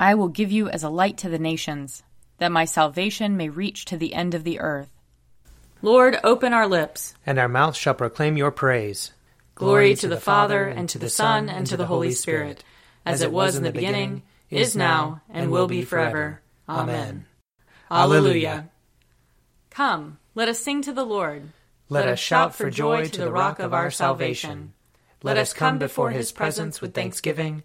I will give you as a light to the nations, that my salvation may reach to the end of the earth. Lord, open our lips, and our mouths shall proclaim your praise. Glory to the Father, and to the Son, and to the Holy Spirit, as it was in the beginning, is now, and will be forever. Amen. Alleluia. Come, let us sing to the Lord. Let us shout for joy to the rock of our salvation. Let us come before his presence with thanksgiving,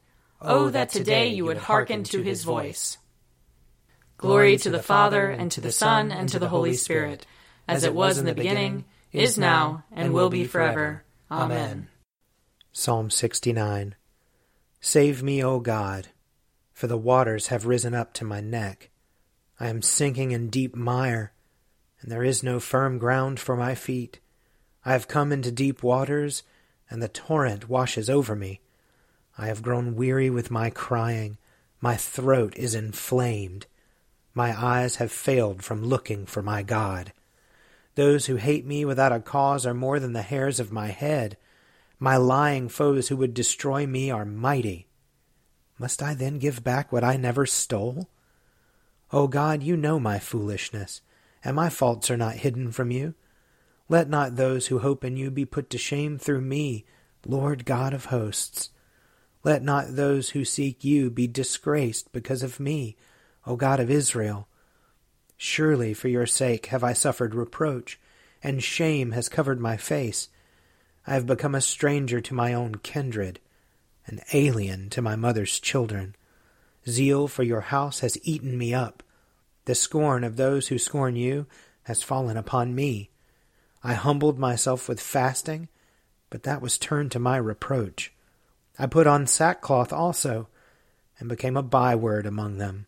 Oh, that today you would hearken to his voice. Glory to the Father, and to the Son, and to the Holy Spirit, as it was in the beginning, is now, and will be forever. Amen. Psalm 69 Save me, O God, for the waters have risen up to my neck. I am sinking in deep mire, and there is no firm ground for my feet. I have come into deep waters, and the torrent washes over me. I have grown weary with my crying. My throat is inflamed. My eyes have failed from looking for my God. Those who hate me without a cause are more than the hairs of my head. My lying foes who would destroy me are mighty. Must I then give back what I never stole? O God, you know my foolishness, and my faults are not hidden from you. Let not those who hope in you be put to shame through me, Lord God of hosts. Let not those who seek you be disgraced because of me, O God of Israel. Surely for your sake have I suffered reproach, and shame has covered my face. I have become a stranger to my own kindred, an alien to my mother's children. Zeal for your house has eaten me up. The scorn of those who scorn you has fallen upon me. I humbled myself with fasting, but that was turned to my reproach. I put on sackcloth also, and became a byword among them.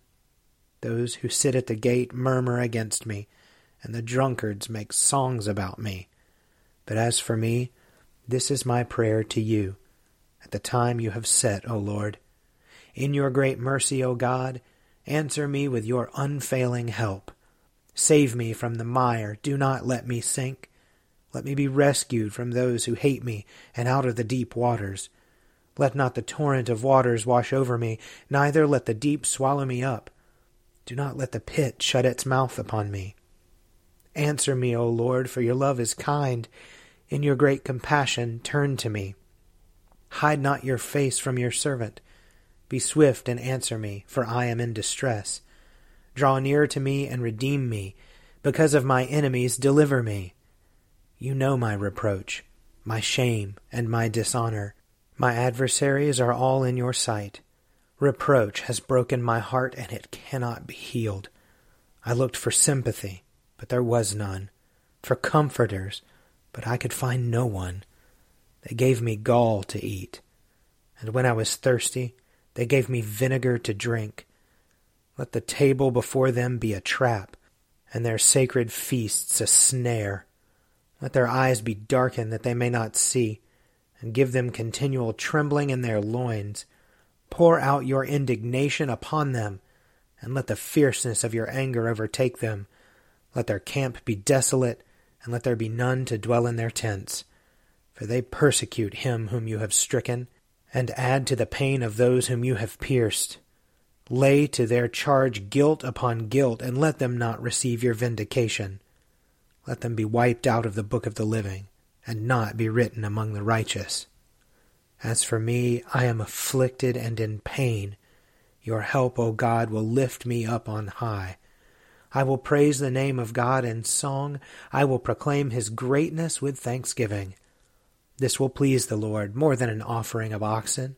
Those who sit at the gate murmur against me, and the drunkards make songs about me. But as for me, this is my prayer to you, at the time you have set, O Lord. In your great mercy, O God, answer me with your unfailing help. Save me from the mire, do not let me sink. Let me be rescued from those who hate me, and out of the deep waters. Let not the torrent of waters wash over me, neither let the deep swallow me up. Do not let the pit shut its mouth upon me. Answer me, O Lord, for your love is kind. In your great compassion, turn to me. Hide not your face from your servant. Be swift and answer me, for I am in distress. Draw near to me and redeem me. Because of my enemies, deliver me. You know my reproach, my shame, and my dishonor. My adversaries are all in your sight. Reproach has broken my heart, and it cannot be healed. I looked for sympathy, but there was none, for comforters, but I could find no one. They gave me gall to eat, and when I was thirsty, they gave me vinegar to drink. Let the table before them be a trap, and their sacred feasts a snare. Let their eyes be darkened that they may not see, and give them continual trembling in their loins. Pour out your indignation upon them, and let the fierceness of your anger overtake them. Let their camp be desolate, and let there be none to dwell in their tents. For they persecute him whom you have stricken, and add to the pain of those whom you have pierced. Lay to their charge guilt upon guilt, and let them not receive your vindication. Let them be wiped out of the book of the living, and not be written among the righteous. As for me, I am afflicted and in pain. Your help, O God, will lift me up on high. I will praise the name of God in song. I will proclaim his greatness with thanksgiving. This will please the Lord more than an offering of oxen,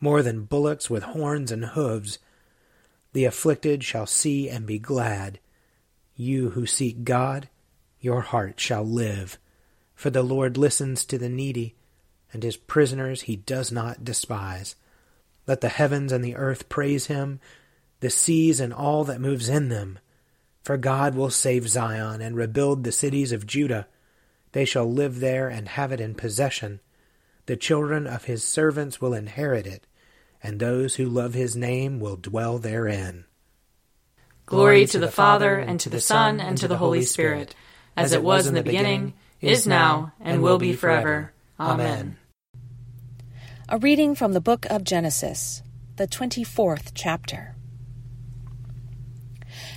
more than bullocks with horns and hoofs. The afflicted shall see and be glad. You who seek God, your heart shall live. For the Lord listens to the needy and his prisoners he does not despise. Let the heavens and the earth praise him, the seas and all that moves in them. For God will save Zion and rebuild the cities of Judah. They shall live there and have it in possession. The children of his servants will inherit it, and those who love his name will dwell therein. Glory to the Father, and to the Son, and to the Holy Spirit, as it was in the beginning, is now, and will be forever. Amen. A reading from the book of Genesis, the 24th chapter.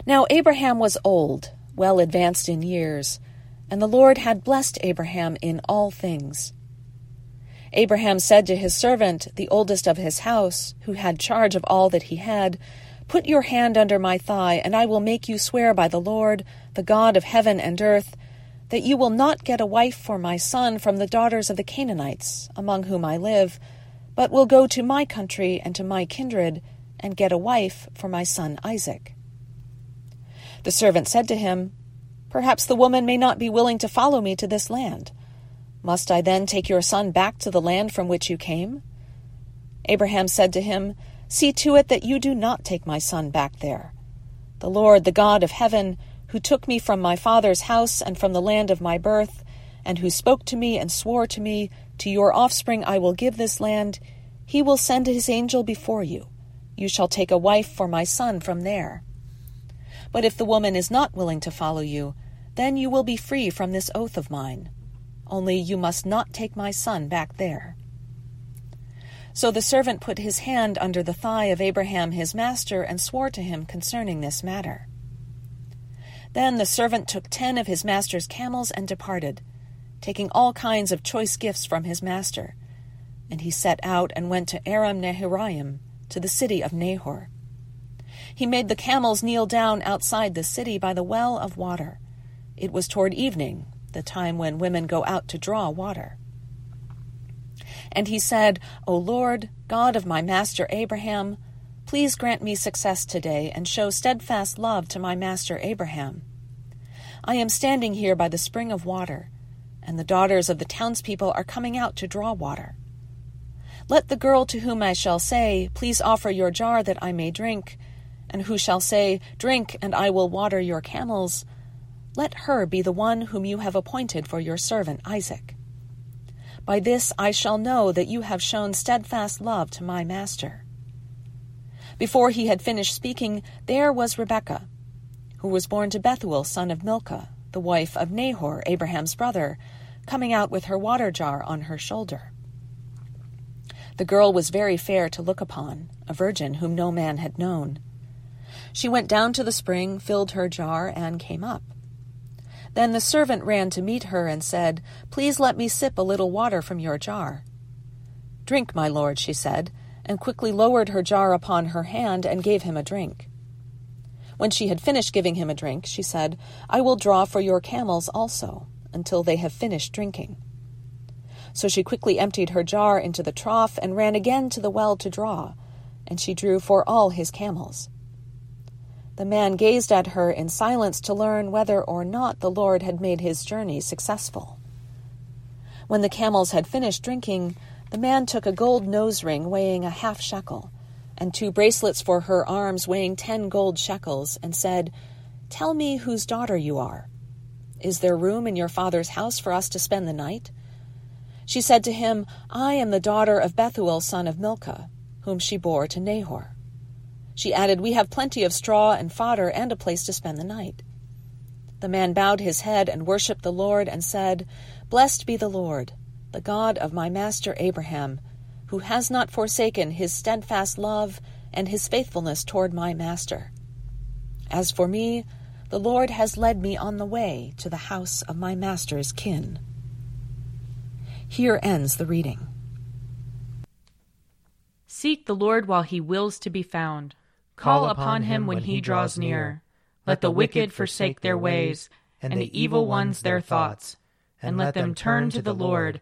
Now Abraham was old, well advanced in years, and the Lord had blessed Abraham in all things. Abraham said to his servant, the oldest of his house, who had charge of all that he had, Put your hand under my thigh, and I will make you swear by the Lord, the God of heaven and earth, that you will not get a wife for my son from the daughters of the Canaanites, among whom I live, but will go to my country and to my kindred, and get a wife for my son Isaac. The servant said to him, Perhaps the woman may not be willing to follow me to this land. Must I then take your son back to the land from which you came? Abraham said to him, See to it that you do not take my son back there. The Lord, the God of heaven, who took me from my father's house and from the land of my birth, and who spoke to me and swore to me, To your offspring I will give this land, he will send his angel before you. You shall take a wife for my son from there. But if the woman is not willing to follow you, then you will be free from this oath of mine. Only you must not take my son back there. So the servant put his hand under the thigh of Abraham his master and swore to him concerning this matter. Then the servant took ten of his master's camels and departed, taking all kinds of choice gifts from his master. And he set out and went to Aram Naharaim, to the city of Nahor. He made the camels kneel down outside the city by the well of water. It was toward evening, the time when women go out to draw water. And he said, O Lord, God of my master Abraham, please grant me success today and show steadfast love to my master Abraham. I am standing here by the spring of water, and the daughters of the townspeople are coming out to draw water. Let the girl to whom I shall say, Please offer your jar that I may drink, and who shall say, Drink, and I will water your camels, let her be the one whom you have appointed for your servant Isaac. By this I shall know that you have shown steadfast love to my master. Before he had finished speaking, there was Rebekah, who was born to Bethuel, son of Milcah, the wife of Nahor, Abraham's brother, coming out with her water jar on her shoulder. The girl was very fair to look upon, a virgin whom no man had known. She went down to the spring, filled her jar, and came up. Then the servant ran to meet her and said, Please let me sip a little water from your jar. Drink, my lord, she said, and quickly lowered her jar upon her hand and gave him a drink. When she had finished giving him a drink, she said, I will draw for your camels also, until they have finished drinking. So she quickly emptied her jar into the trough and ran again to the well to draw, and she drew for all his camels. The man gazed at her in silence to learn whether or not the Lord had made his journey successful. When the camels had finished drinking, the man took a gold nose ring weighing a half shekel, and two bracelets for her arms weighing ten gold shekels, and said, Tell me whose daughter you are. Is there room in your father's house for us to spend the night? She said to him, I am the daughter of Bethuel, son of Milcah, whom she bore to Nahor. She added, We have plenty of straw and fodder and a place to spend the night. The man bowed his head and worshipped the Lord and said, Blessed be the Lord, the God of my master Abraham, who has not forsaken his steadfast love and his faithfulness toward my master. As for me, the Lord has led me on the way to the house of my master's kin. Here ends the reading. Seek the Lord while he wills to be found. Call upon him when he draws near. Let the wicked forsake their ways, and the evil ones their thoughts. And let them turn to the Lord,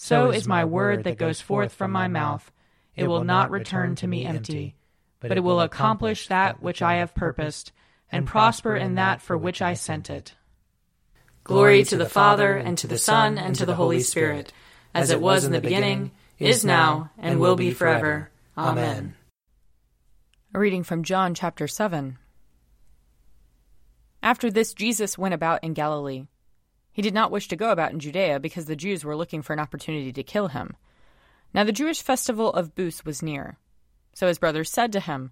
So is my word that goes forth from my mouth. It will not return to me empty, but it will accomplish that which I have purposed, and prosper in that for which I sent it. Glory to the Father, and to the Son, and to the Holy Spirit, as it was in the beginning, is now, and will be forever. Amen. A reading from John chapter 7. After this, Jesus went about in Galilee. He did not wish to go about in Judea because the Jews were looking for an opportunity to kill him. Now the Jewish festival of Booths was near. So his brothers said to him,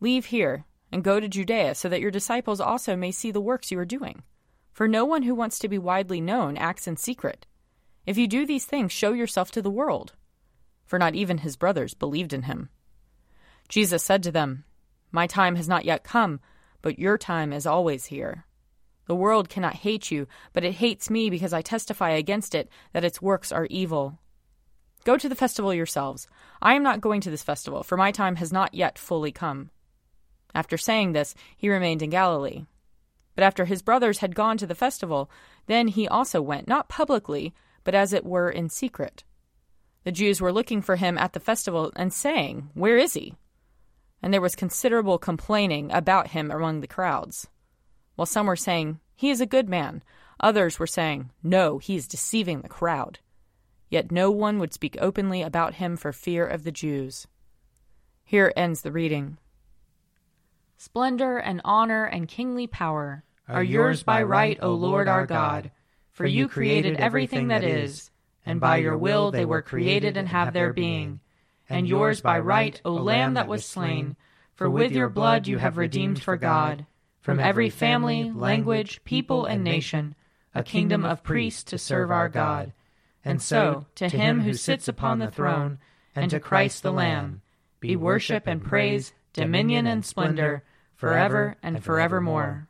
Leave here and go to Judea, so that your disciples also may see the works you are doing. For no one who wants to be widely known acts in secret. If you do these things, show yourself to the world. For not even his brothers believed in him. Jesus said to them, My time has not yet come, but your time is always here. The world cannot hate you, but it hates me because I testify against it that its works are evil. Go to the festival yourselves. I am not going to this festival, for my time has not yet fully come. After saying this, he remained in Galilee. But after his brothers had gone to the festival, then he also went, not publicly, but as it were in secret. The Jews were looking for him at the festival and saying, Where is he? And there was considerable complaining about him among the crowds. While some were saying, He is a good man, others were saying, No, he is deceiving the crowd. Yet no one would speak openly about him for fear of the Jews. Here ends the reading. Splendor and honor and kingly power are yours by right, O Lord our God, for you created everything that is, and by your will they were created and have their being. And yours by right, O Lamb that was slain, for with your blood you have redeemed for God, from every family, language, people, and nation, a kingdom of priests to serve our God. And so, to him who sits upon the throne, and to Christ the Lamb, be worship and praise, dominion and splendor, forever and forevermore.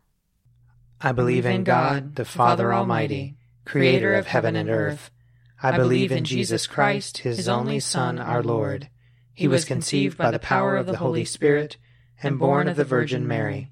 I believe in God, the Father Almighty, creator of heaven and earth. I believe in Jesus Christ, his only Son, our Lord. He was conceived by the power of the Holy Spirit and born of the Virgin Mary.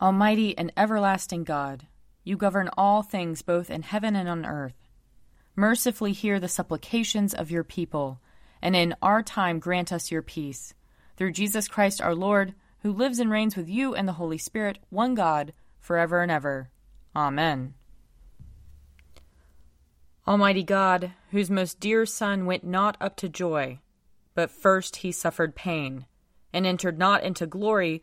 Almighty and everlasting God, you govern all things both in heaven and on earth. Mercifully hear the supplications of your people, and in our time grant us your peace. Through Jesus Christ our Lord, who lives and reigns with you and the Holy Spirit, one God, forever and ever. Amen. Almighty God, whose most dear Son went not up to joy, but first he suffered pain, and entered not into glory